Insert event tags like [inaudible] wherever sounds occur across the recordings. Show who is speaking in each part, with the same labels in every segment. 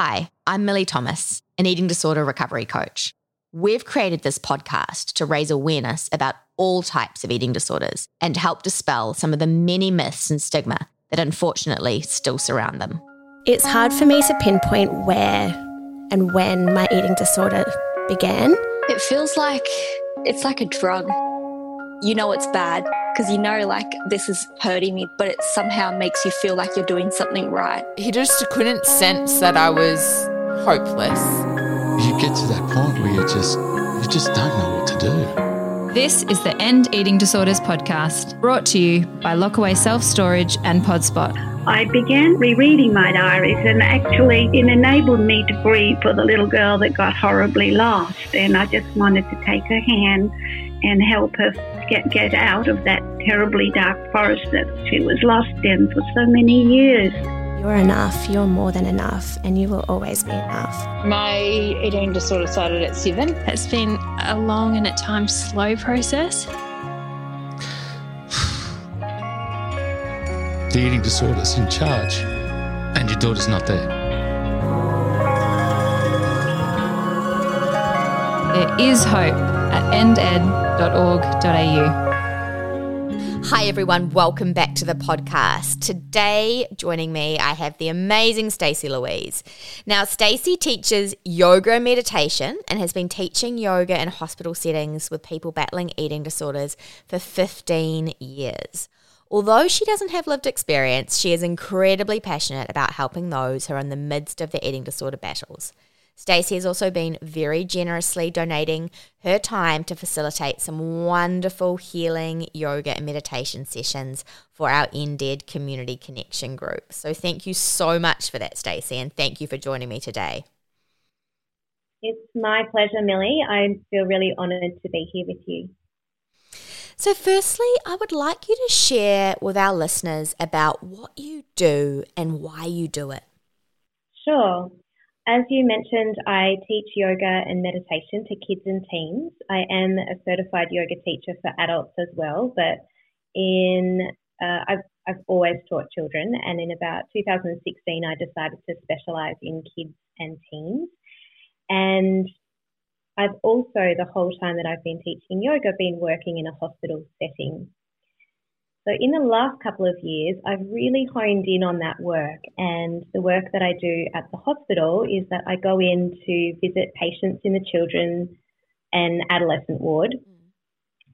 Speaker 1: Hi, I'm Millie Thomas, an eating disorder recovery coach. We've created this podcast to raise awareness about all types of eating disorders and help dispel some of the many myths and stigma that unfortunately still surround them.
Speaker 2: It's hard for me to pinpoint where and when my eating disorder began.
Speaker 3: It feels like it's like a drug. You know it's bad because you know like this is hurting me, but it somehow makes you feel like you're doing something right.
Speaker 4: He just couldn't sense that I was hopeless.
Speaker 5: You get to that point where you just you just don't know what to do.
Speaker 6: This is the End Eating Disorders podcast, brought to you by Lockaway Self Storage and Podspot.
Speaker 7: I began rereading my diaries, and actually, it enabled me to grieve for the little girl that got horribly lost. And I just wanted to take her hand and help her get, get out of that terribly dark forest that she was lost in for so many years.
Speaker 2: You're enough, you're more than enough, and you will always be enough.
Speaker 8: My eating disorder started at seven.
Speaker 9: It's been a long and at times slow process. [sighs]
Speaker 5: The eating disorder's in charge, and your daughter's not there.
Speaker 6: There is hope at ended.org.au.
Speaker 1: Hi, everyone. Welcome back to the podcast. Today, joining me, I have the amazing Stacey Louise. Now, Stacey teaches yoga meditation and has been teaching yoga in hospital settings with people battling eating disorders for 15 years. Although she doesn't have lived experience, she is incredibly passionate about helping those who are in the midst of their eating disorder battles. Stacey has also been very generously donating her time to facilitate some wonderful healing yoga and meditation sessions for our endED community connection group. So thank you so much for that, Stacey, and thank you for joining me today.
Speaker 10: It's my pleasure, Millie. I feel really honoured to be here with you.
Speaker 1: So, firstly, I would like you to share with our listeners about what you do and why you do it.
Speaker 10: Sure. As you mentioned, I teach yoga and meditation to kids and teens. I am a certified yoga teacher for adults as well, but in uh, I've, I've always taught children, and in about 2016, I decided to specialize in kids and teens. And I've also, the whole time that I've been teaching yoga, been working in a hospital setting. So, in the last couple of years, I've really honed in on that work. And the work that I do at the hospital is that I go in to visit patients in the children and adolescent ward. Mm.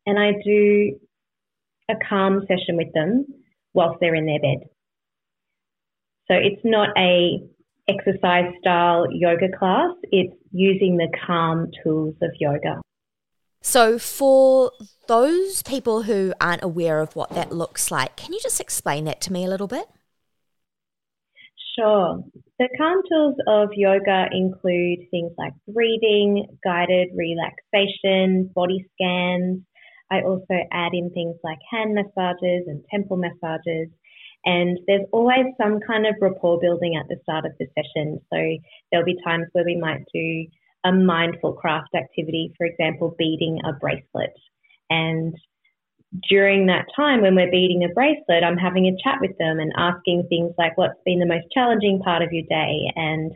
Speaker 10: And I do a calm session with them whilst they're in their bed. So, it's not a exercise style yoga class, it's using the calm tools of yoga.
Speaker 1: So, for those people who aren't aware of what that looks like, can you just explain that to me a little bit?
Speaker 10: Sure. The calm tools of yoga include things like breathing, guided relaxation, body scans. I also add in things like hand massages and temple massages. And there's always some kind of rapport building at the start of the session. So there'll be times where we might do a mindful craft activity, for example, beading a bracelet. And during that time when we're beading a bracelet, I'm having a chat with them and asking things like what's been the most challenging part of your day and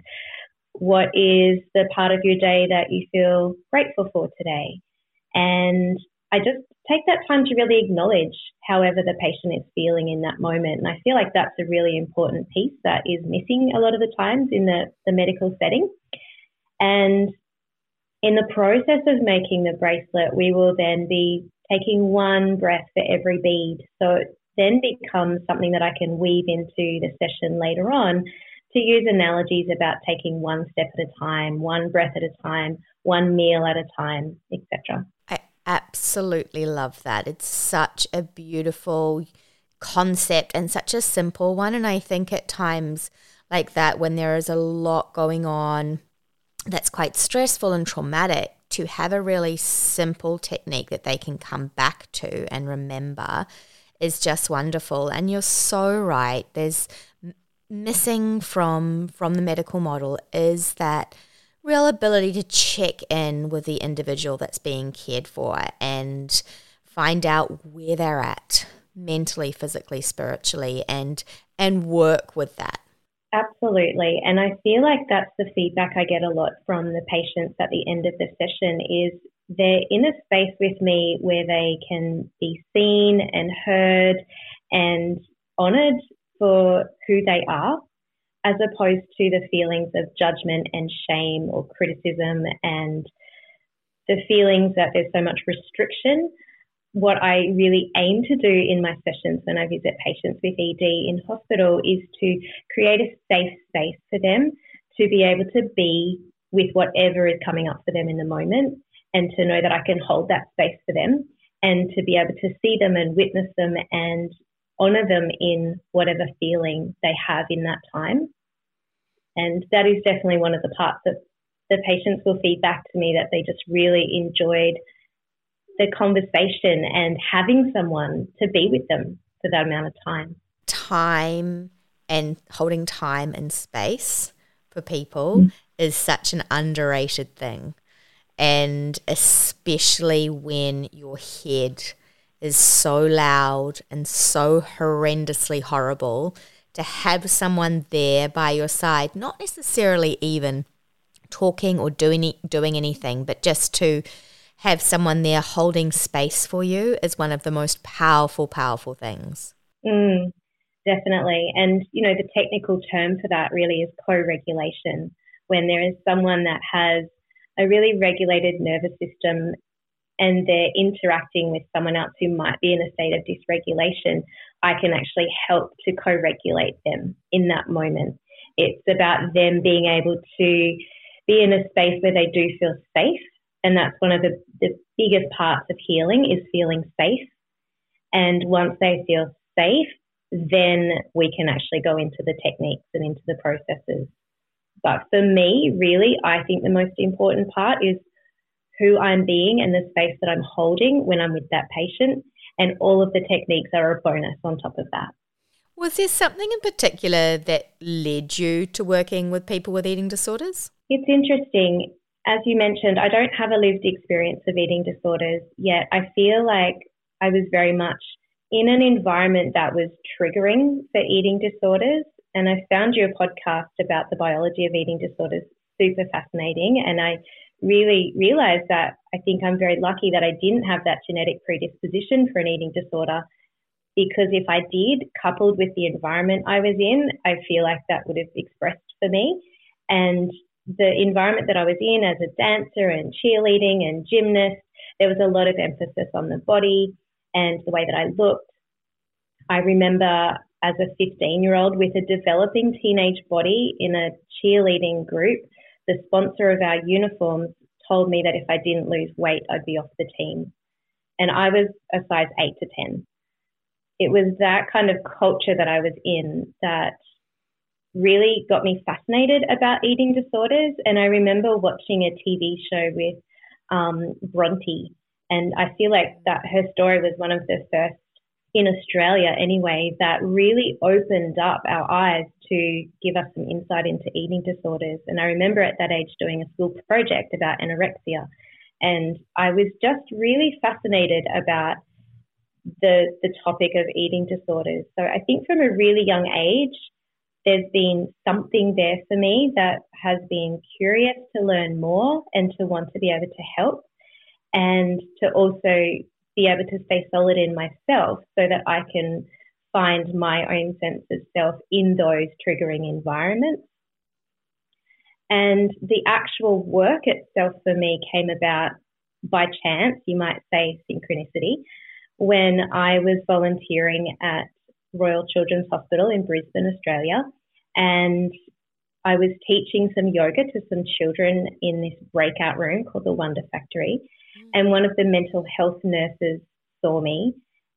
Speaker 10: what is the part of your day that you feel grateful for today. And I just take that time to really acknowledge however the patient is feeling in that moment. And I feel like that's a really important piece that is missing a lot of the times in the, the medical setting. And in the process of making the bracelet, we will then be taking one breath for every bead. So it then becomes something that I can weave into the session later on to use analogies about taking one step at a time, one breath at a time, one meal at a time, etc.
Speaker 1: I absolutely love that. It's such a beautiful concept and such a simple one. And I think at times like that, when there is a lot going on, that's quite stressful and traumatic to have a really simple technique that they can come back to and remember is just wonderful. And you're so right. There's missing from from the medical model is that real ability to check in with the individual that's being cared for and find out where they're at mentally physically spiritually and and work with that
Speaker 10: Absolutely. And I feel like that's the feedback I get a lot from the patients at the end of the session is they're in a space with me where they can be seen and heard and honored for who they are as opposed to the feelings of judgment and shame or criticism and the feelings that there's so much restriction. What I really aim to do in my sessions when I visit patients with ED in hospital is to create a safe space for them to be able to be with whatever is coming up for them in the moment and to know that I can hold that space for them and to be able to see them and witness them and honor them in whatever feeling they have in that time. And that is definitely one of the parts that the patients will feed back to me that they just really enjoyed the conversation and having someone to be with them for that amount of time.
Speaker 1: Time and holding time and space for people mm. is such an underrated thing. And especially when your head is so loud and so horrendously horrible, to have someone there by your side, not necessarily even talking or doing doing anything, but just to have someone there holding space for you is one of the most powerful, powerful things.
Speaker 10: Mm, definitely. And, you know, the technical term for that really is co regulation. When there is someone that has a really regulated nervous system and they're interacting with someone else who might be in a state of dysregulation, I can actually help to co regulate them in that moment. It's about them being able to be in a space where they do feel safe. And that's one of the, the biggest parts of healing is feeling safe. And once they feel safe, then we can actually go into the techniques and into the processes. But for me, really, I think the most important part is who I'm being and the space that I'm holding when I'm with that patient. And all of the techniques are a bonus on top of that.
Speaker 1: Was there something in particular that led you to working with people with eating disorders?
Speaker 10: It's interesting. As you mentioned, I don't have a lived experience of eating disorders yet. I feel like I was very much in an environment that was triggering for eating disorders. And I found your podcast about the biology of eating disorders super fascinating. And I really realized that I think I'm very lucky that I didn't have that genetic predisposition for an eating disorder. Because if I did, coupled with the environment I was in, I feel like that would have expressed for me. And the environment that I was in as a dancer and cheerleading and gymnast, there was a lot of emphasis on the body and the way that I looked. I remember as a 15 year old with a developing teenage body in a cheerleading group the sponsor of our uniforms told me that if I didn't lose weight, I'd be off the team. And I was a size 8 to 10. It was that kind of culture that I was in that really got me fascinated about eating disorders. And I remember watching a TV show with um, Bronte, and I feel like that her story was one of the first in Australia anyway, that really opened up our eyes to give us some insight into eating disorders. And I remember at that age doing a school project about anorexia. And I was just really fascinated about the, the topic of eating disorders. So I think from a really young age, there's been something there for me that has been curious to learn more and to want to be able to help and to also be able to stay solid in myself so that I can find my own sense of self in those triggering environments. And the actual work itself for me came about by chance, you might say synchronicity, when I was volunteering at Royal Children's Hospital in Brisbane, Australia. And I was teaching some yoga to some children in this breakout room called the Wonder Factory. Mm. And one of the mental health nurses saw me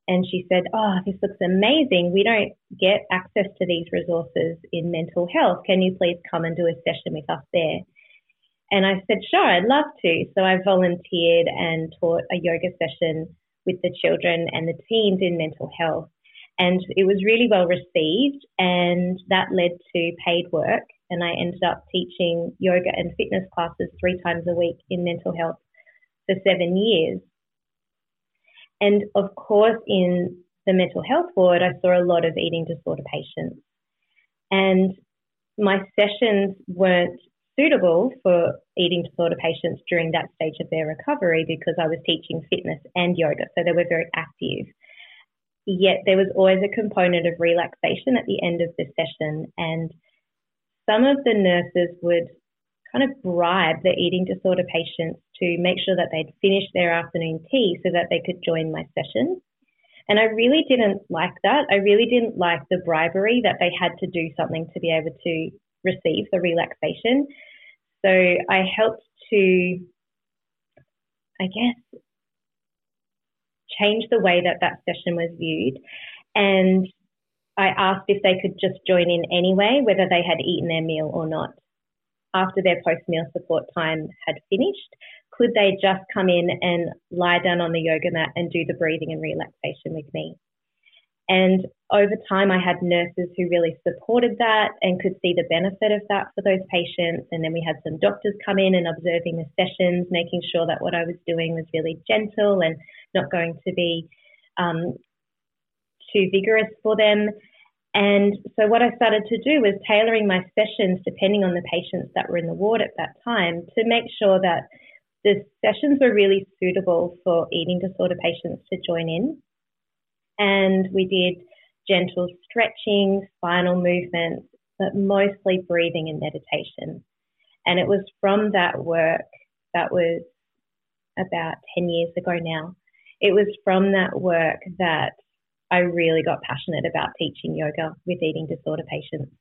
Speaker 10: and she said, Oh, this looks amazing. We don't get access to these resources in mental health. Can you please come and do a session with us there? And I said, Sure, I'd love to. So I volunteered and taught a yoga session with the children and the teens in mental health. And it was really well received, and that led to paid work. And I ended up teaching yoga and fitness classes three times a week in mental health for seven years. And of course, in the mental health ward, I saw a lot of eating disorder patients. And my sessions weren't suitable for eating disorder patients during that stage of their recovery because I was teaching fitness and yoga, so they were very active. Yet there was always a component of relaxation at the end of the session, and some of the nurses would kind of bribe the eating disorder patients to make sure that they'd finished their afternoon tea so that they could join my session. And I really didn't like that. I really didn't like the bribery that they had to do something to be able to receive the relaxation. So I helped to, I guess, change the way that that session was viewed. And I asked if they could just join in anyway, whether they had eaten their meal or not. After their post meal support time had finished, could they just come in and lie down on the yoga mat and do the breathing and relaxation with me? And over time, I had nurses who really supported that and could see the benefit of that for those patients. And then we had some doctors come in and observing the sessions, making sure that what I was doing was really gentle and not going to be um, too vigorous for them. And so, what I started to do was tailoring my sessions depending on the patients that were in the ward at that time to make sure that the sessions were really suitable for eating disorder patients to join in. And we did gentle stretching, spinal movements, but mostly breathing and meditation. And it was from that work that was about 10 years ago now. It was from that work that I really got passionate about teaching yoga with eating disorder patients.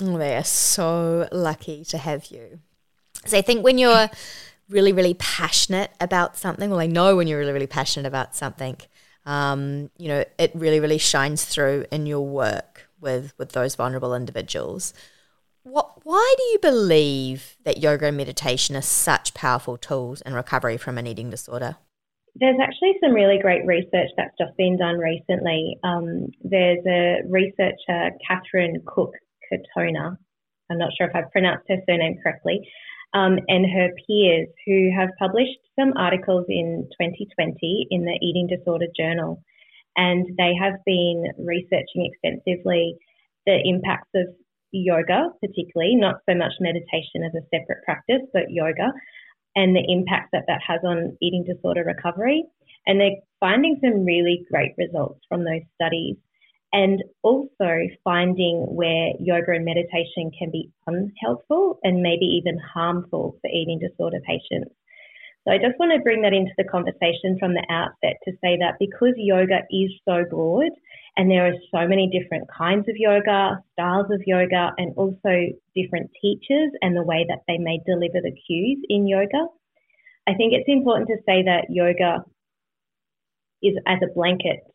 Speaker 1: Oh, they are so lucky to have you. So I think when you're really, really passionate about something, well, I know when you're really, really passionate about something, um, you know, it really, really shines through in your work with with those vulnerable individuals. What, why do you believe that yoga and meditation are such powerful tools in recovery from an eating disorder?
Speaker 10: There's actually some really great research that's just been done recently. Um, there's a researcher, Catherine Cook Cottone. I'm not sure if I've pronounced her surname correctly, um, and her peers who have published some articles in 2020 in the Eating Disorder Journal. And they have been researching extensively the impacts of yoga, particularly, not so much meditation as a separate practice, but yoga, and the impact that that has on eating disorder recovery. And they're finding some really great results from those studies and also finding where yoga and meditation can be unhelpful and maybe even harmful for eating disorder patients. So I just want to bring that into the conversation from the outset to say that because yoga is so broad and there are so many different kinds of yoga, styles of yoga, and also different teachers and the way that they may deliver the cues in yoga, I think it's important to say that yoga is as a blanket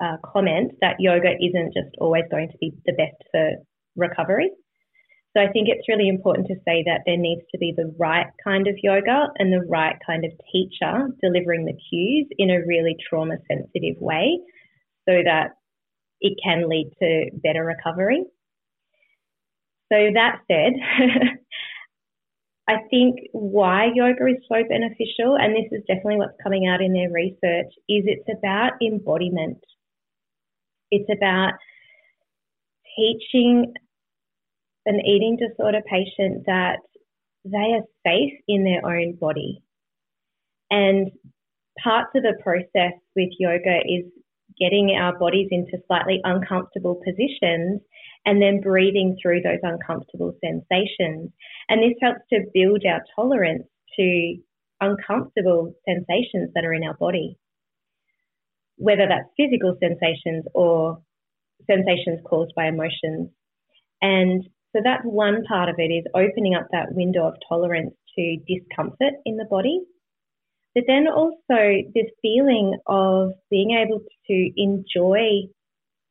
Speaker 10: uh, comment that yoga isn't just always going to be the best for recovery. So I think it's really important to say that there needs to be the right kind of yoga and the right kind of teacher delivering the cues in a really trauma sensitive way so that it can lead to better recovery. So that said, [laughs] I think why yoga is so beneficial, and this is definitely what's coming out in their research, is it's about embodiment. It's about teaching an eating disorder patient that they are safe in their own body. And parts of the process with yoga is getting our bodies into slightly uncomfortable positions and then breathing through those uncomfortable sensations. And this helps to build our tolerance to uncomfortable sensations that are in our body whether that's physical sensations or sensations caused by emotions. And so that's one part of it is opening up that window of tolerance to discomfort in the body. But then also this feeling of being able to enjoy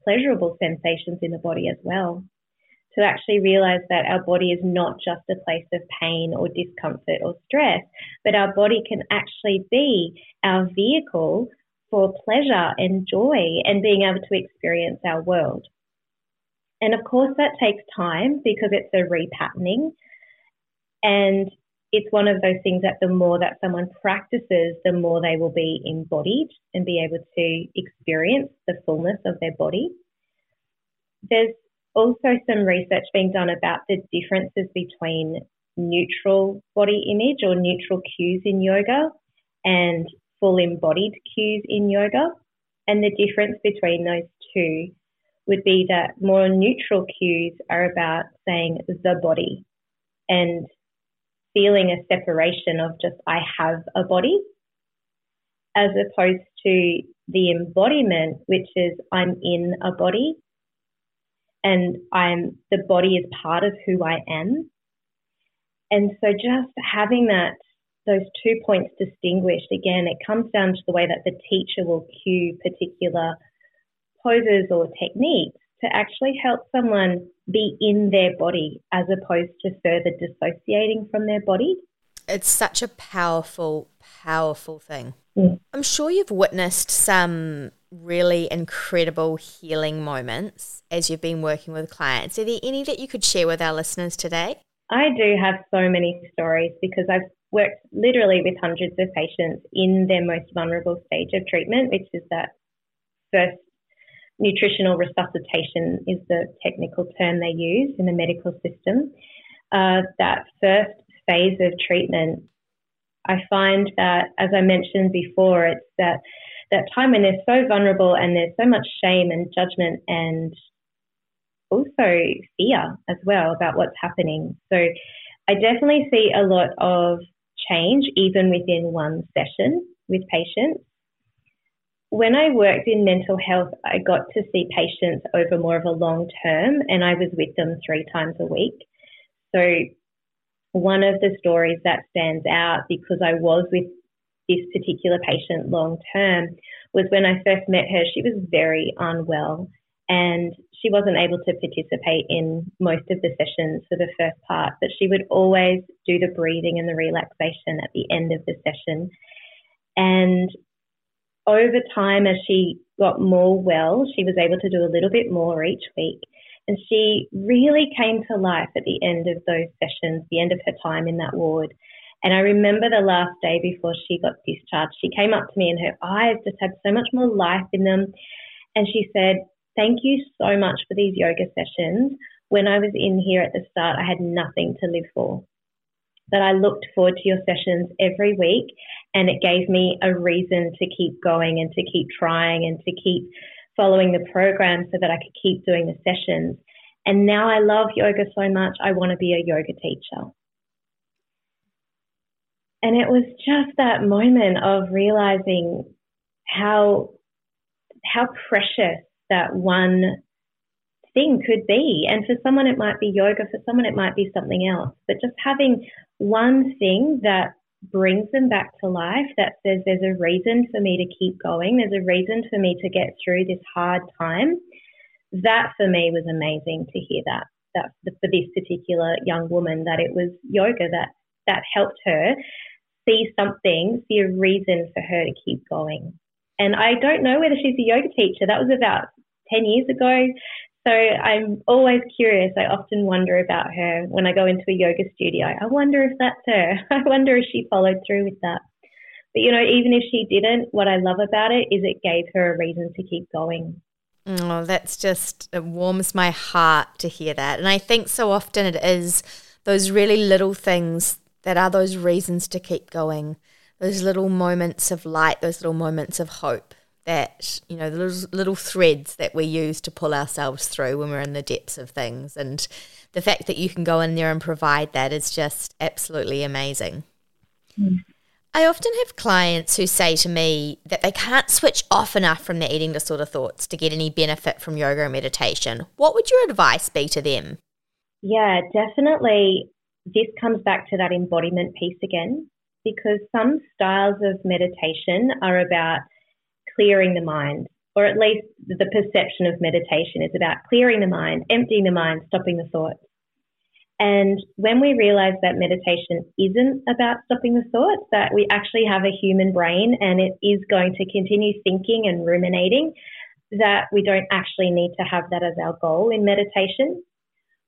Speaker 10: pleasurable sensations in the body as well. To actually realize that our body is not just a place of pain or discomfort or stress, but our body can actually be our vehicle for pleasure and joy and being able to experience our world. And of course, that takes time because it's a repatterning. And it's one of those things that the more that someone practices, the more they will be embodied and be able to experience the fullness of their body. There's also some research being done about the differences between neutral body image or neutral cues in yoga and full embodied cues in yoga. And the difference between those two would be that more neutral cues are about saying the body and feeling a separation of just I have a body, as opposed to the embodiment, which is I'm in a body and I'm the body is part of who I am. And so just having that those two points distinguished again, it comes down to the way that the teacher will cue particular poses or techniques to actually help someone be in their body as opposed to further dissociating from their body.
Speaker 1: It's such a powerful, powerful thing. Mm. I'm sure you've witnessed some really incredible healing moments as you've been working with clients. Are there any that you could share with our listeners today?
Speaker 10: I do have so many stories because I've worked literally with hundreds of patients in their most vulnerable stage of treatment, which is that first nutritional resuscitation is the technical term they use in the medical system. Uh, that first phase of treatment, I find that, as I mentioned before, it's that that time when they're so vulnerable and there's so much shame and judgment and also fear as well about what's happening. So I definitely see a lot of change even within one session with patients. When I worked in mental health, I got to see patients over more of a long term and I was with them three times a week. So one of the stories that stands out because I was with this particular patient long term was when I first met her, she was very unwell and she wasn't able to participate in most of the sessions for the first part, but she would always do the breathing and the relaxation at the end of the session. And over time, as she got more well, she was able to do a little bit more each week. And she really came to life at the end of those sessions, the end of her time in that ward. And I remember the last day before she got discharged, she came up to me and her eyes just had so much more life in them. And she said, Thank you so much for these yoga sessions. When I was in here at the start, I had nothing to live for. But I looked forward to your sessions every week, and it gave me a reason to keep going and to keep trying and to keep following the program so that I could keep doing the sessions. And now I love yoga so much, I want to be a yoga teacher. And it was just that moment of realizing how how precious that one thing could be. And for someone, it might be yoga, for someone, it might be something else. But just having one thing that brings them back to life, that says there's a reason for me to keep going, there's a reason for me to get through this hard time. That for me was amazing to hear that. That for this particular young woman, that it was yoga that that helped her see something, see a reason for her to keep going. And I don't know whether she's a yoga teacher. That was about 10 years ago. So I'm always curious. I often wonder about her when I go into a yoga studio. I wonder if that's her. [laughs] I wonder if she followed through with that. But you know, even if she didn't, what I love about it is it gave her a reason to keep going.
Speaker 1: Oh, that's just, it warms my heart to hear that. And I think so often it is those really little things that are those reasons to keep going, those little moments of light, those little moments of hope that you know the little, threads that we use to pull ourselves through when we're in the depths of things. And the fact that you can go in there and provide that is just absolutely amazing. Mm. i often have clients who say to me that they can't switch off enough from their eating disorder thoughts to get any benefit from yoga or meditation. What would your advice be to them?
Speaker 10: Yeah definitely. This comes back to that embodiment piece again because some styles of meditation are about clearing the mind, or at least the perception of meditation is about clearing the mind, emptying the mind, stopping the thoughts. And when we realize that meditation isn't about stopping the thoughts, that we actually have a human brain and it is going to continue thinking and ruminating, that we don't actually need to have that as our goal in meditation.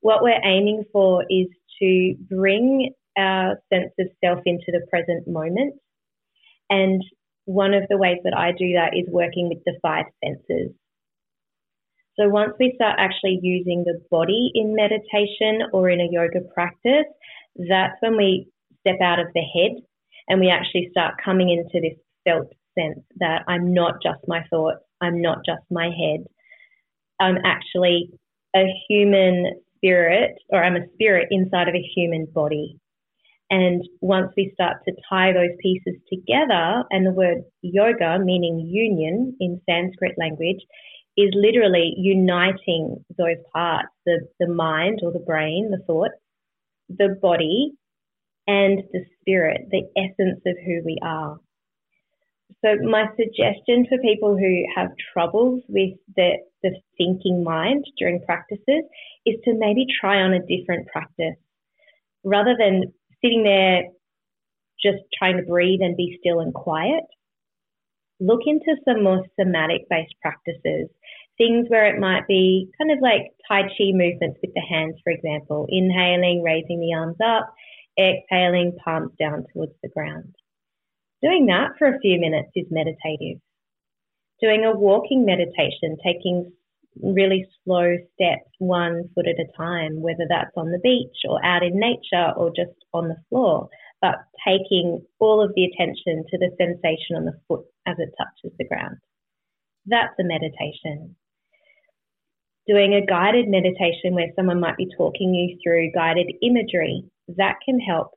Speaker 10: What we're aiming for is to bring our sense of self into the present moment and one of the ways that I do that is working with the five senses. So once we start actually using the body in meditation or in a yoga practice, that's when we step out of the head and we actually start coming into this felt sense that I'm not just my thoughts, I'm not just my head. I'm actually a human spirit, or I'm a spirit inside of a human body. And once we start to tie those pieces together, and the word yoga, meaning union in Sanskrit language, is literally uniting those parts the, the mind or the brain, the thought, the body, and the spirit, the essence of who we are. So, my suggestion for people who have troubles with the, the thinking mind during practices is to maybe try on a different practice. Rather than sitting there just trying to breathe and be still and quiet, look into some more somatic based practices. Things where it might be kind of like Tai Chi movements with the hands, for example, inhaling, raising the arms up, exhaling, palms down towards the ground. Doing that for a few minutes is meditative. Doing a walking meditation, taking really slow steps, one foot at a time, whether that's on the beach or out in nature or just on the floor, but taking all of the attention to the sensation on the foot as it touches the ground. That's a meditation. Doing a guided meditation where someone might be talking you through guided imagery, that can help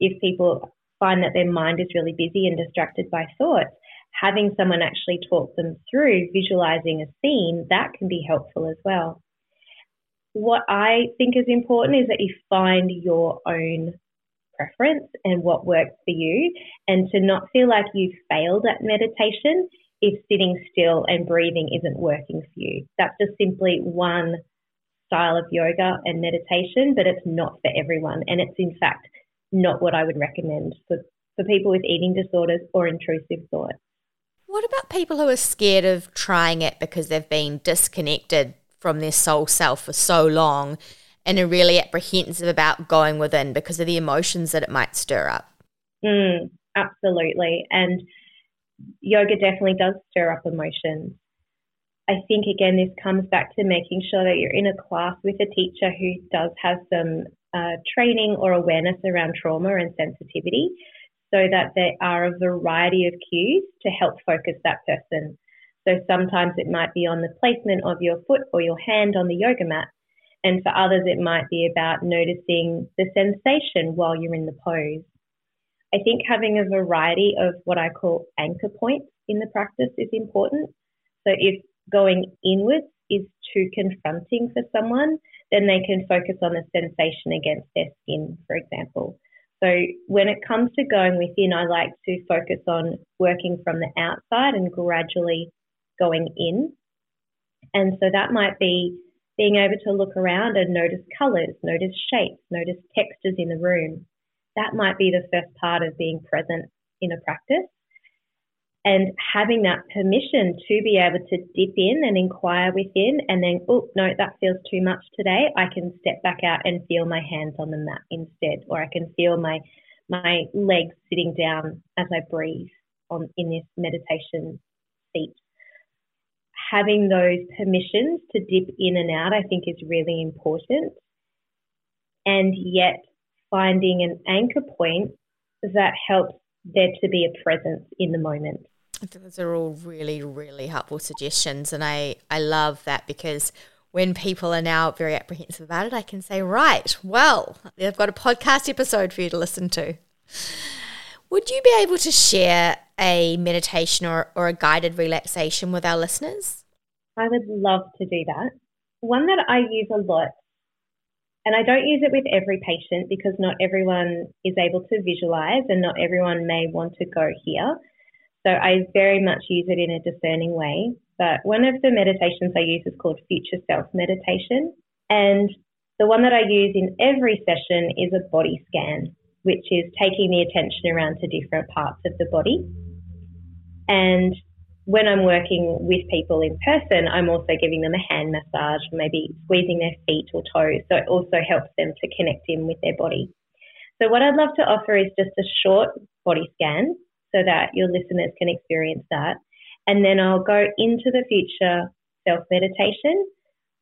Speaker 10: if people find that their mind is really busy and distracted by thoughts, having someone actually talk them through visualizing a scene, that can be helpful as well. What I think is important is that you find your own preference and what works for you, and to not feel like you've failed at meditation if sitting still and breathing isn't working for you. That's just simply one style of yoga and meditation, but it's not for everyone. And it's in fact not what I would recommend for, for people with eating disorders or intrusive thoughts.
Speaker 1: What about people who are scared of trying it because they've been disconnected from their soul self for so long and are really apprehensive about going within because of the emotions that it might stir up?
Speaker 10: Mm, absolutely. And yoga definitely does stir up emotions. I think again, this comes back to making sure that you're in a class with a teacher who does have some uh, training or awareness around trauma and sensitivity so that there are a variety of cues to help focus that person. So sometimes it might be on the placement of your foot or your hand on the yoga mat. And for others, it might be about noticing the sensation while you're in the pose. I think having a variety of what I call anchor points in the practice is important. So if going inwards is too confronting for someone, then they can focus on the sensation against their skin, for example. So when it comes to going within, I like to focus on working from the outside and gradually going in. And so that might be being able to look around and notice colors, notice shapes, notice textures in the room. That might be the first part of being present in a practice and having that permission to be able to dip in and inquire within and then oh no that feels too much today i can step back out and feel my hands on the mat instead or i can feel my my legs sitting down as i breathe on in this meditation seat. Having those permissions to dip in and out i think is really important. And yet finding an anchor point that helps there to be a presence in the moment.
Speaker 1: Those are all really, really helpful suggestions. And I, I love that because when people are now very apprehensive about it, I can say, right, well, I've got a podcast episode for you to listen to. Would you be able to share a meditation or, or a guided relaxation with our listeners?
Speaker 10: I would love to do that. One that I use a lot and I don't use it with every patient because not everyone is able to visualize and not everyone may want to go here. So I very much use it in a discerning way. But one of the meditations I use is called Future Self Meditation. And the one that I use in every session is a body scan, which is taking the attention around to different parts of the body. And when I'm working with people in person, I'm also giving them a hand massage, maybe squeezing their feet or toes. So it also helps them to connect in with their body. So what I'd love to offer is just a short body scan so that your listeners can experience that. And then I'll go into the future self meditation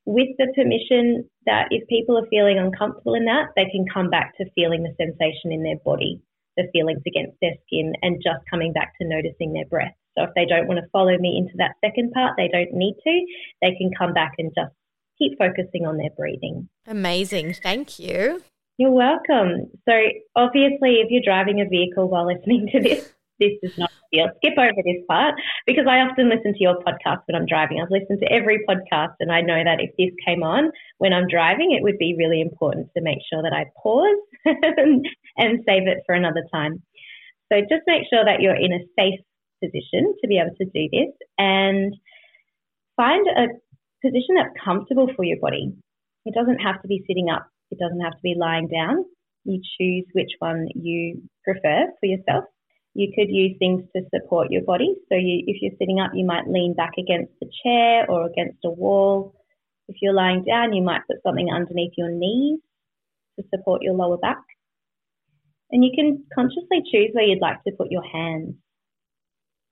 Speaker 10: with the permission that if people are feeling uncomfortable in that, they can come back to feeling the sensation in their body, the feelings against their skin, and just coming back to noticing their breath. So if they don't want to follow me into that second part, they don't need to. They can come back and just keep focusing on their breathing.
Speaker 1: Amazing. Thank you.
Speaker 10: You're welcome. So, obviously, if you're driving a vehicle while listening to this, [laughs] this is not ideal. Skip over this part because I often listen to your podcast when I'm driving. I've listened to every podcast, and I know that if this came on when I'm driving, it would be really important to make sure that I pause [laughs] and save it for another time. So, just make sure that you're in a safe position to be able to do this and find a position that's comfortable for your body. It doesn't have to be sitting up, it doesn't have to be lying down. You choose which one you prefer for yourself. You could use things to support your body. So, you, if you're sitting up, you might lean back against a chair or against a wall. If you're lying down, you might put something underneath your knees to support your lower back. And you can consciously choose where you'd like to put your hands.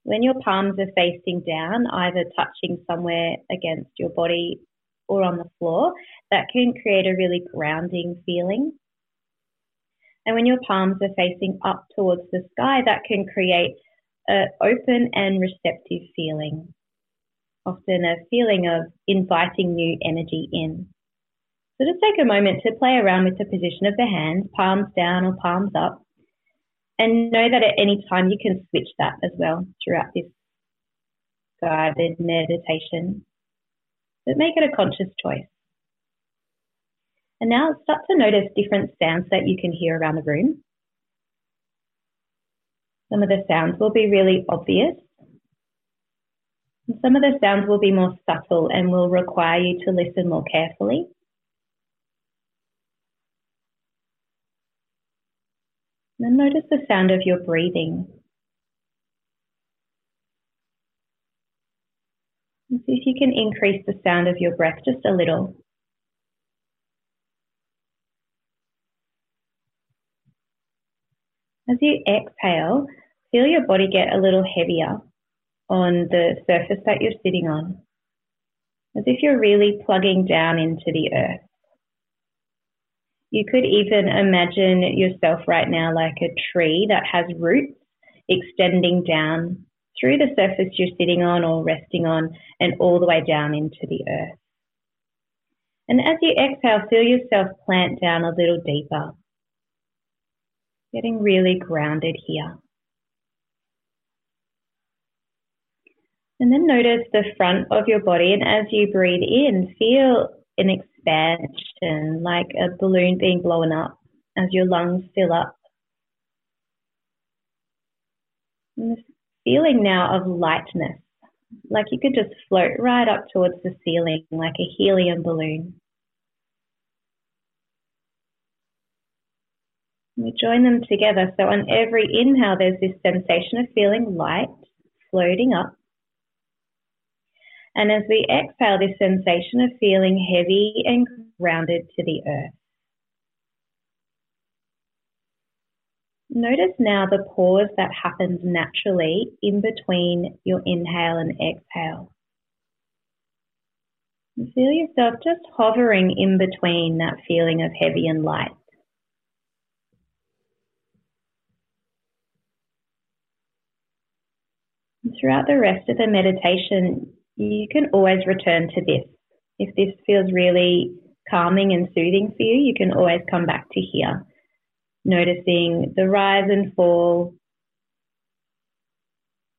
Speaker 10: When your palms are facing down, either touching somewhere against your body or on the floor, that can create a really grounding feeling. And when your palms are facing up towards the sky, that can create an open and receptive feeling, often a feeling of inviting new energy in. So just take a moment to play around with the position of the hands, palms down or palms up, and know that at any time you can switch that as well throughout this guided meditation. But make it a conscious choice. And now start to notice different sounds that you can hear around the room. Some of the sounds will be really obvious. And some of the sounds will be more subtle and will require you to listen more carefully. Then notice the sound of your breathing. And see if you can increase the sound of your breath just a little. As you exhale, feel your body get a little heavier on the surface that you're sitting on, as if you're really plugging down into the earth. You could even imagine yourself right now like a tree that has roots extending down through the surface you're sitting on or resting on and all the way down into the earth. And as you exhale, feel yourself plant down a little deeper, getting really grounded here. And then notice the front of your body, and as you breathe in, feel an expansion, like a balloon being blown up as your lungs fill up. And this feeling now of lightness, like you could just float right up towards the ceiling like a helium balloon. We join them together. So on every inhale, there's this sensation of feeling light, floating up. And as we exhale, this sensation of feeling heavy and grounded to the earth. Notice now the pause that happens naturally in between your inhale and exhale. feel yourself just hovering in between that feeling of heavy and light. And throughout the rest of the meditation, you can always return to this. If this feels really calming and soothing for you, you can always come back to here, noticing the rise and fall,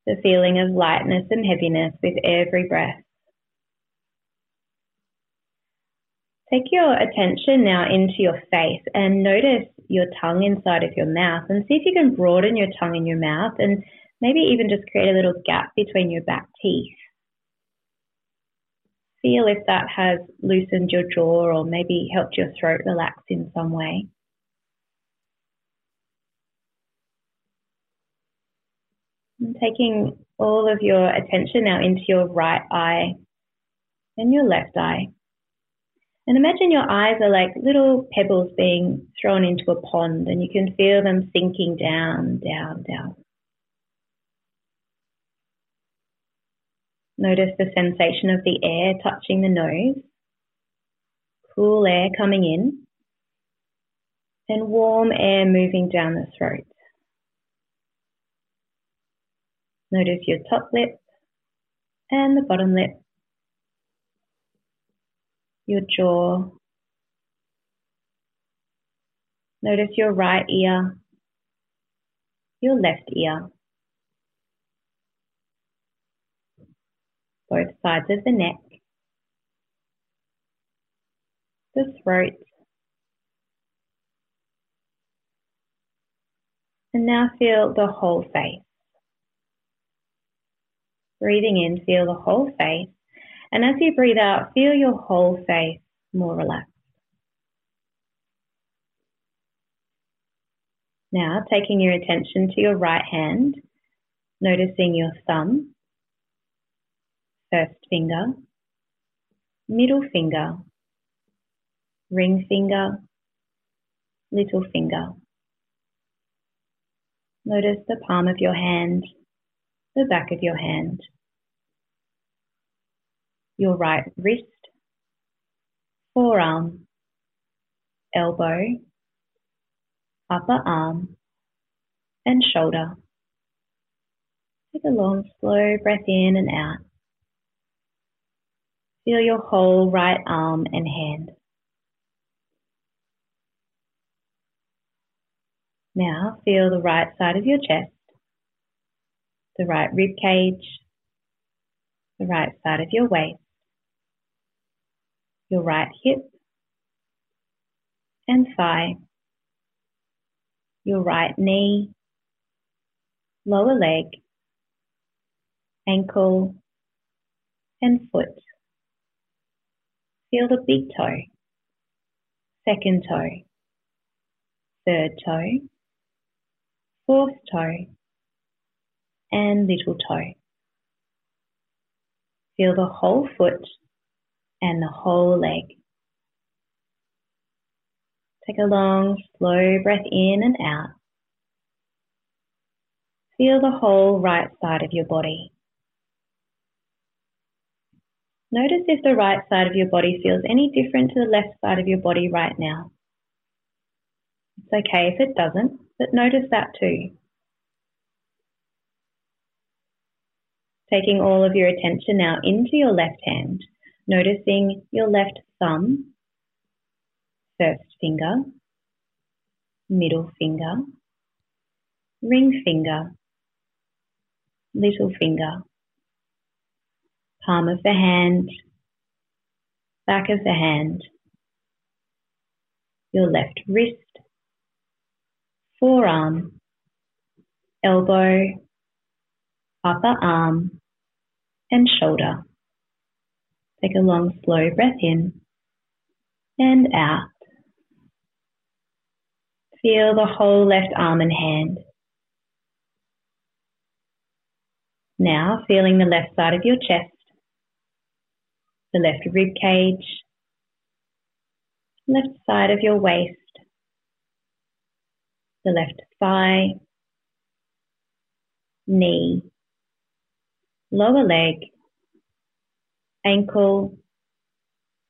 Speaker 10: the feeling of lightness and heaviness with every breath. Take your attention now into your face and notice your tongue inside of your mouth and see if you can broaden your tongue in your mouth and maybe even just create a little gap between your back teeth feel if that has loosened your jaw or maybe helped your throat relax in some way. And taking all of your attention now into your right eye and your left eye. And imagine your eyes are like little pebbles being thrown into a pond, and you can feel them sinking down, down, down. Notice the sensation of the air touching the nose. Cool air coming in. And warm air moving down the throat. Notice your top lip and the bottom lip, your jaw. Notice your right ear, your left ear, both sides of the neck, the throat, and now feel the whole face. Breathing in, feel the whole face. And as you breathe out, feel your whole face more relaxed. Now, taking your attention to your right hand, noticing your thumb, first finger, middle finger, ring finger, little finger. Notice the palm of your hand, the back of your hand, your right wrist, forearm, elbow, upper arm, and shoulder. Take a long, slow breath in and out. Feel your whole right arm and hand. Now feel the right side of your chest, the right rib cage, the right side of your waist, your right hip and thigh, your right knee, lower leg, ankle, and foot. Feel the big toe, second toe, third toe, fourth toe, and little toe. Feel the whole foot and the whole leg. Take a long, slow breath in and out. Feel the whole right side of your body. Notice if the right side of your body feels any different to the left side of your body right now. It's okay if it doesn't, but notice that too. Taking all of your attention now into your left hand, noticing your left thumb, first finger, middle finger, ring finger, little finger, palm of the hand, back of the hand, your left wrist, forearm, elbow, upper arm, and shoulder. Take a long, slow breath in and out. Feel the whole left arm and hand. Now, feeling the left side of your chest, the left rib cage, left side of your waist, the left thigh, knee, lower leg, ankle,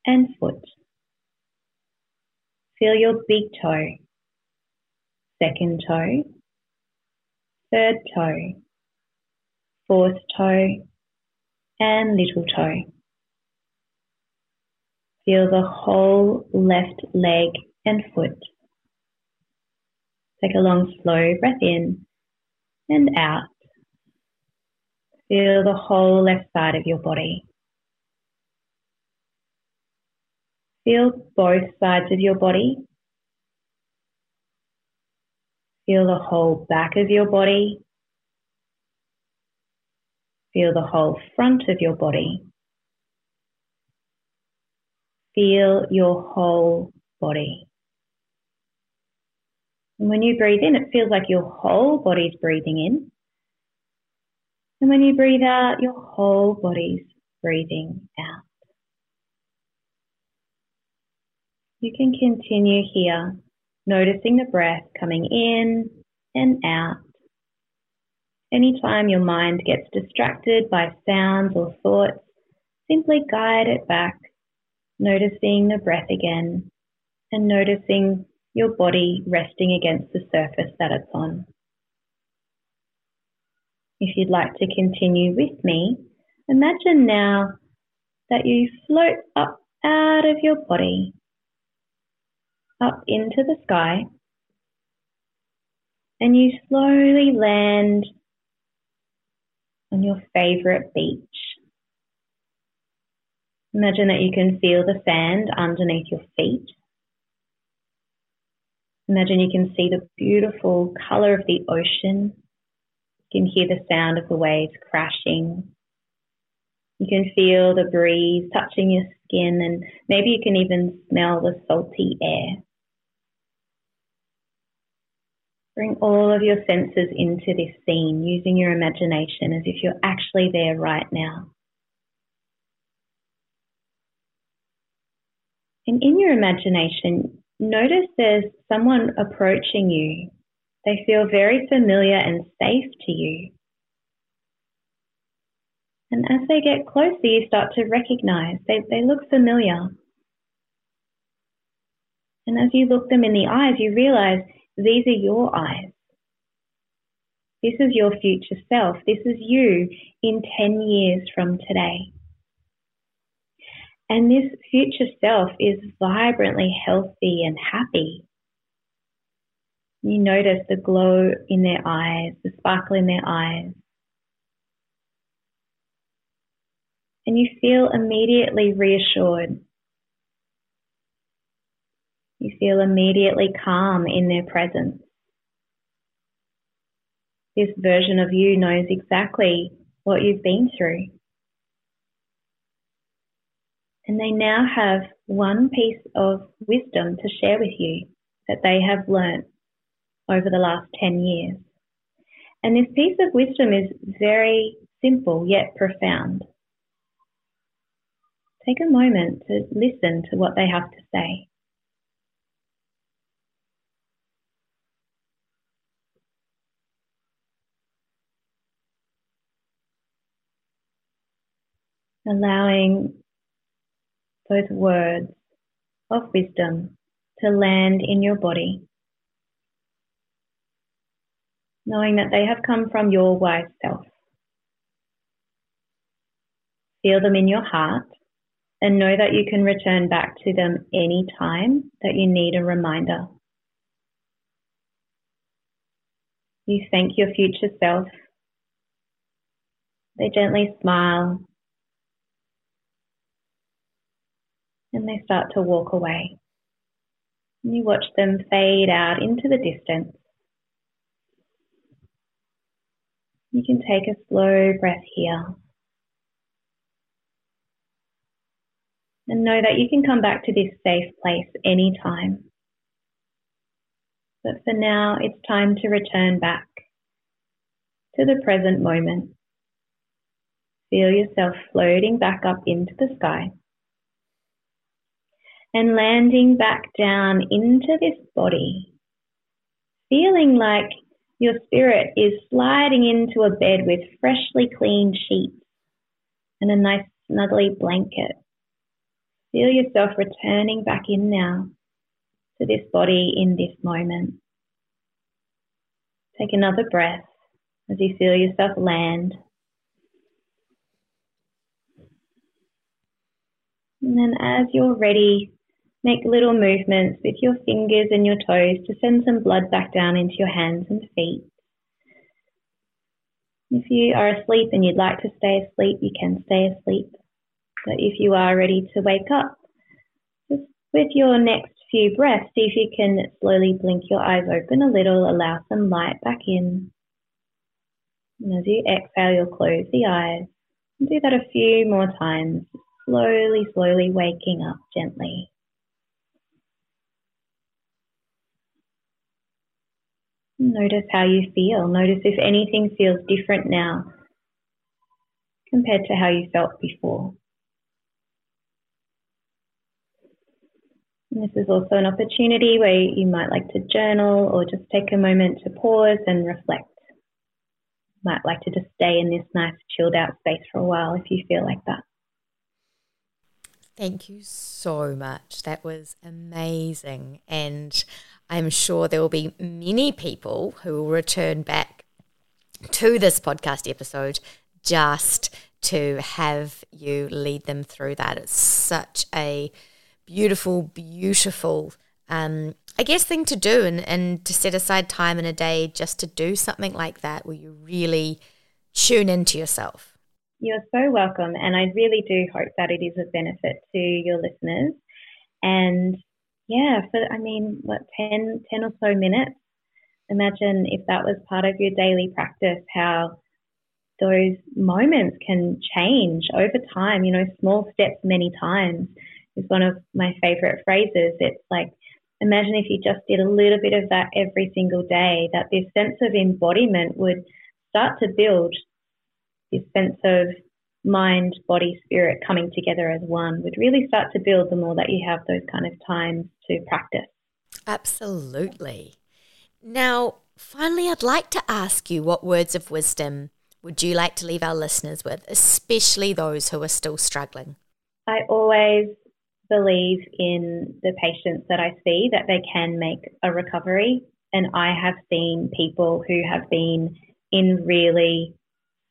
Speaker 10: and foot. Feel your big toe, second toe, third toe, fourth toe, and little toe. Feel the whole left leg and foot. Take a long, slow breath in and out. Feel the whole left side of your body. Feel both sides of your body. Feel the whole back of your body. Feel the whole front of your body. Feel your whole body. And when you breathe in, it feels like your whole body's breathing in. And when you breathe out, your whole body's breathing out. You can continue here, noticing the breath coming in and out. Anytime your mind gets distracted by sounds or thoughts, simply guide it back noticing the breath again and noticing your body resting against the surface that it's on. If you'd like to continue with me, imagine now that you float up out of your body, up into the sky, and you slowly land on your favorite beach. Imagine that you can feel the sand underneath your feet. Imagine you can see the beautiful color of the ocean. You can hear the sound of the waves crashing. You can feel the breeze touching your skin, and maybe you can even smell the salty air. Bring all of your senses into this scene using your imagination as if you're actually there right now. And in your imagination, notice there's someone approaching you. They feel very familiar and safe to you. And as they get closer, you start to recognize they, they look familiar. And as you look them in the eyes, you realize these are your eyes. This is your future self. This is you in 10 years from today. And this future self is vibrantly healthy and happy. You notice the glow in their eyes, the sparkle in their eyes. And you feel immediately reassured. You feel immediately calm in their presence. This version of you knows exactly what you've been through. And they now have one piece of wisdom to share with you that they have learnt over the last 10 years. And this piece of wisdom is very simple yet profound. Take a moment to listen to what they have to say. Allowing those words of wisdom to land in your body, knowing that they have come from your wise self. Feel them in your heart and know that you can return back to them any time that you need a reminder. You thank your future self. They gently smile and they start to walk away. You watch them fade out into the distance. You can take a slow breath here. And know that you can come back to this safe place anytime. But for now, it's time to return back to the present moment. Feel yourself floating back up into the sky and landing back down into this body, feeling like your spirit is sliding into a bed with freshly cleaned sheets and a nice snuggly blanket. Feel yourself returning back in now to this body in this moment. Take another breath as you feel yourself land. And then, as you're ready Make little movements with your fingers and your toes to send some blood back down into your hands and feet. If you are asleep and you'd like to stay asleep, you can stay asleep. But if you are ready to wake up, just with your next few breaths, see if you can slowly blink your eyes open a little, allow some light back in. And as you exhale, you'll close the eyes. And do that a few more times, slowly, slowly waking up gently. Notice how you feel. Notice if anything feels different now compared to how you felt before. And this is also an opportunity where you might like to journal or just take a moment to pause and reflect. You might like to just stay in this nice chilled out space for a while if you feel like that.
Speaker 1: Thank you so much. That was amazing. And I'm sure there will be many people who will return back to this podcast episode just to have you lead them through that. It's such a beautiful, beautiful, um, I guess, thing to do and, and to set aside time in a day just to do something like that where you really tune into yourself.
Speaker 10: You're so welcome. And I really do hope that it is of benefit to your listeners. And yeah, for, I mean, what, 10, 10 or so minutes? Imagine if that was part of your daily practice, how those moments can change over time. You know, small steps many times is one of my favorite phrases. It's like, imagine if you just did a little bit of that every single day, that this sense of embodiment would start to build this sense of mind, body, spirit coming together as one would really start to build the more that you have those kind of times to practice.
Speaker 1: Absolutely. Now, finally, I'd like to ask you what words of wisdom would you like to leave our listeners with, especially those who are still struggling?
Speaker 10: I always believe in the patients that I see that they can make a recovery. And I have seen people who have been in really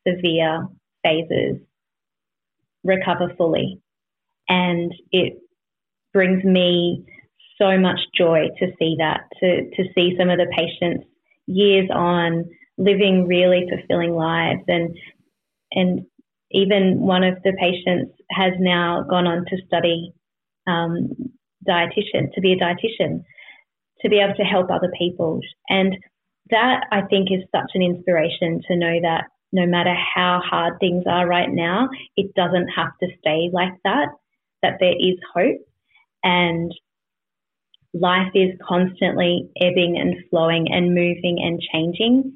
Speaker 10: severe phases recover fully. And it brings me so much joy to see that, to, to see some of the patients years on living really fulfilling lives and and even one of the patients has now gone on to study um, dietitian to be a dietitian to be able to help other people and that I think is such an inspiration to know that no matter how hard things are right now, it doesn't have to stay like that, that there is hope. And life is constantly ebbing and flowing and moving and changing.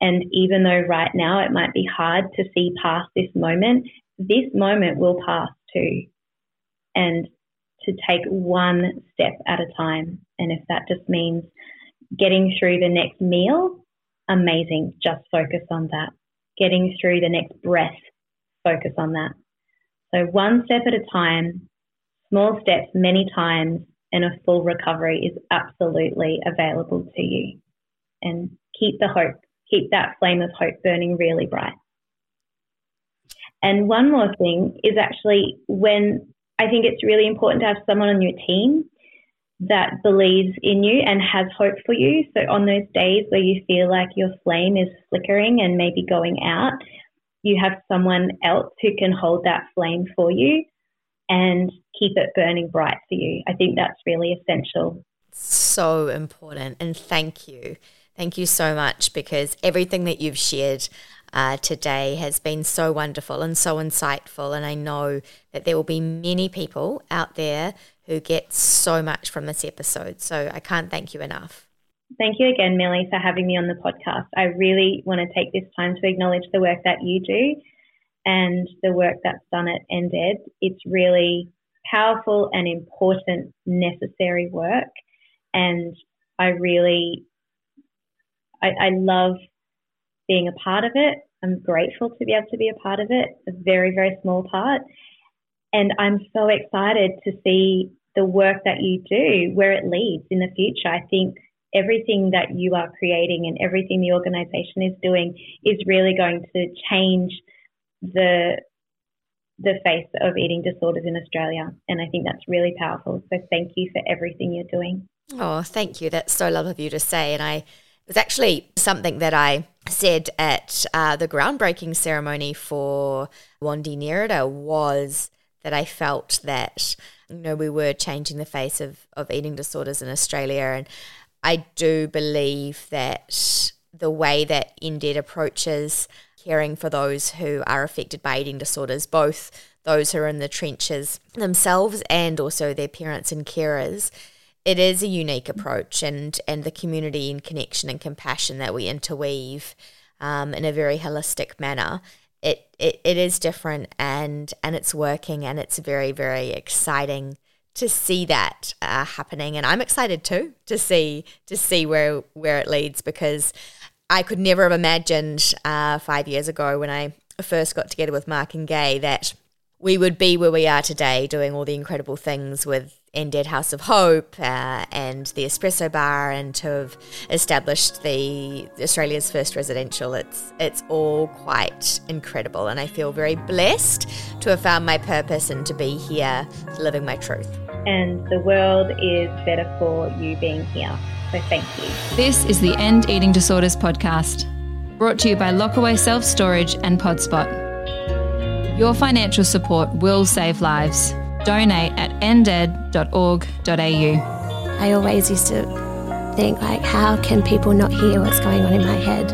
Speaker 10: And even though right now it might be hard to see past this moment, this moment will pass too. And to take one step at a time. And if that just means getting through the next meal, amazing. Just focus on that. Getting through the next breath, focus on that. So one step at a time, small steps many times, and a full recovery is absolutely available to you. And keep the hope keep that flame of hope burning really bright. And one more thing is actually when I think it's really important to have someone on your team that believes in you and has hope for you. So on those days where you feel like your flame is flickering and maybe going out, you have someone else who can hold that flame for you and keep it burning bright for you. I think that's really essential.
Speaker 1: So important. And thank you. Thank you so much because everything that you've shared uh, today has been so wonderful and so insightful. And I know that there will be many people out there who get so much from this episode. So I can't thank you enough.
Speaker 10: Thank you again, Millie, for having me on the podcast. I really want to take this time to acknowledge the work that you do and the work that's done at endED. It's really powerful and important, necessary work. And I really I, I love being a part of it. I'm grateful to be able to be a part of it, a very, very small part. And I'm so excited to see the work that you do, where it leads in the future. I think everything that you are creating and everything the organization is doing is really going to change the the face of eating disorders in Australia. And I think that's really powerful. So thank you for everything you're doing.
Speaker 1: Oh, thank you. That's so lovely of you to say. And I was actually something that I said at uh, the groundbreaking ceremony for Wandi Nerida was that I felt that you know we were changing the face of of eating disorders in Australia, and I do believe that the way that endED approaches caring for those who are affected by eating disorders, both those who are in the trenches themselves and also their parents and carers, it is a unique approach and and the community and connection and compassion that we interweave um, in a very holistic manner. It, it it is different and and it's working and it's very very exciting to see that uh, happening. And I'm excited too to see to see where where it leads because I could never have imagined uh, five years ago when I first got together with Mark and Gay that we would be where we are today, doing all the incredible things with endED House of Hope uh, and the Espresso Bar, and to have established the Australia's first residential. It's it's all quite incredible, and I feel very blessed to have found my purpose and to be here, living my truth.
Speaker 10: And the world is better for you being here. So thank you.
Speaker 6: This is the End Eating Disorders podcast, brought to you by Lockaway Self Storage and Podspot. Your financial support will save lives. Donate at ended.org.au.
Speaker 2: I always used to think like, how can people not hear what's going on in my head?